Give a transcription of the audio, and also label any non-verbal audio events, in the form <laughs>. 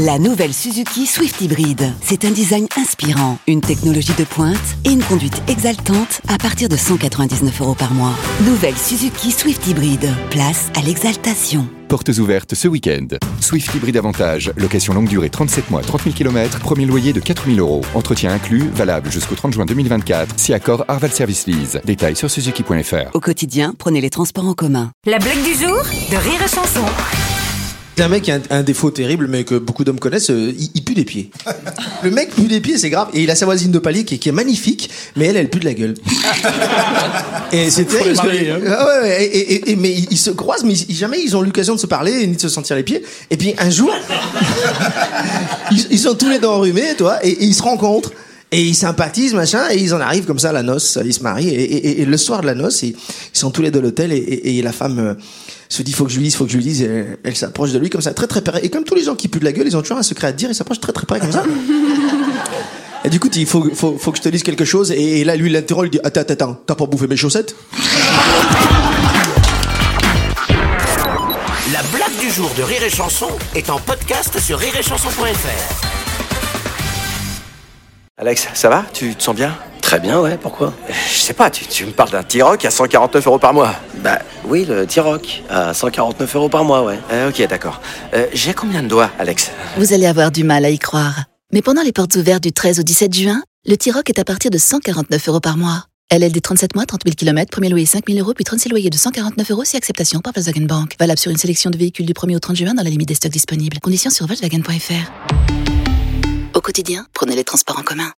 La nouvelle Suzuki Swift Hybrid. C'est un design inspirant, une technologie de pointe et une conduite exaltante à partir de 199 euros par mois. Nouvelle Suzuki Swift Hybrid. Place à l'exaltation. Portes ouvertes ce week-end. Swift Hybrid Avantage, location longue durée 37 mois, 30 000 km, premier loyer de 4 000 euros. Entretien inclus, valable jusqu'au 30 juin 2024. Si accord Arval Service Lease. Détails sur suzuki.fr. Au quotidien, prenez les transports en commun. La blague du jour de Rire et Chanson. C'est un mec qui a un, un défaut terrible, mais que beaucoup d'hommes connaissent, euh, il, il pue des pieds. <laughs> Le mec pue des pieds, c'est grave. Et il a sa voisine de palier qui, est- qui est magnifique, mais elle, elle pue de la gueule. <laughs> et c'est terrible. que- Ah ouais, ouais, et, et- et- mais ils, ils se croisent, mais ils- jamais ils ont l'occasion de se parler ni de se sentir les pieds. Et puis un jour, <laughs> ils, ils sont tous les deux enrhumés, toi, et, et ils se rencontrent. Et ils sympathisent, machin, et ils en arrivent comme ça à la noce, ils se marient, et, et- et le soir de la noce, ils, ils sont tous les deux à l'hôtel, et, et- et la femme euh, se dit, faut que je lui dise, faut que je lui dise, et elle, s'approche de lui comme ça, très très près. Et comme tous les gens qui puent de la gueule, ils ont toujours un secret à te dire, ils s'approchent très très près comme ça. <laughs> Et du coup, il faut, faut, faut que je te dise quelque chose, et, et là, lui, il l'interroge, il dit, attends, attends, attends, t'as pas bouffé mes chaussettes? La blague du jour de Rire et Chanson est en podcast sur rireetchanson.fr. Alex, ça va? Tu te sens bien? Très bien, ouais, pourquoi? Je sais pas, tu, tu me parles d'un T-Rock à 149 euros par mois. Bah oui, le T-Rock, à 149 euros par mois, ouais. Euh, ok, d'accord. Euh, J'ai combien de doigts, Alex? Vous allez avoir du mal à y croire. Mais pendant les portes ouvertes du 13 au 17 juin, le T-Rock est à partir de 149 euros par mois. LLD 37 mois, 30 000 km, premier loyer 5 000 euros, puis 36 loyers de 149 euros si acceptation par Volkswagen Bank. Valable sur une sélection de véhicules du 1er au 30 juin dans la limite des stocks disponibles. Conditions sur Volkswagen.fr. Au quotidien, prenez les transports en commun.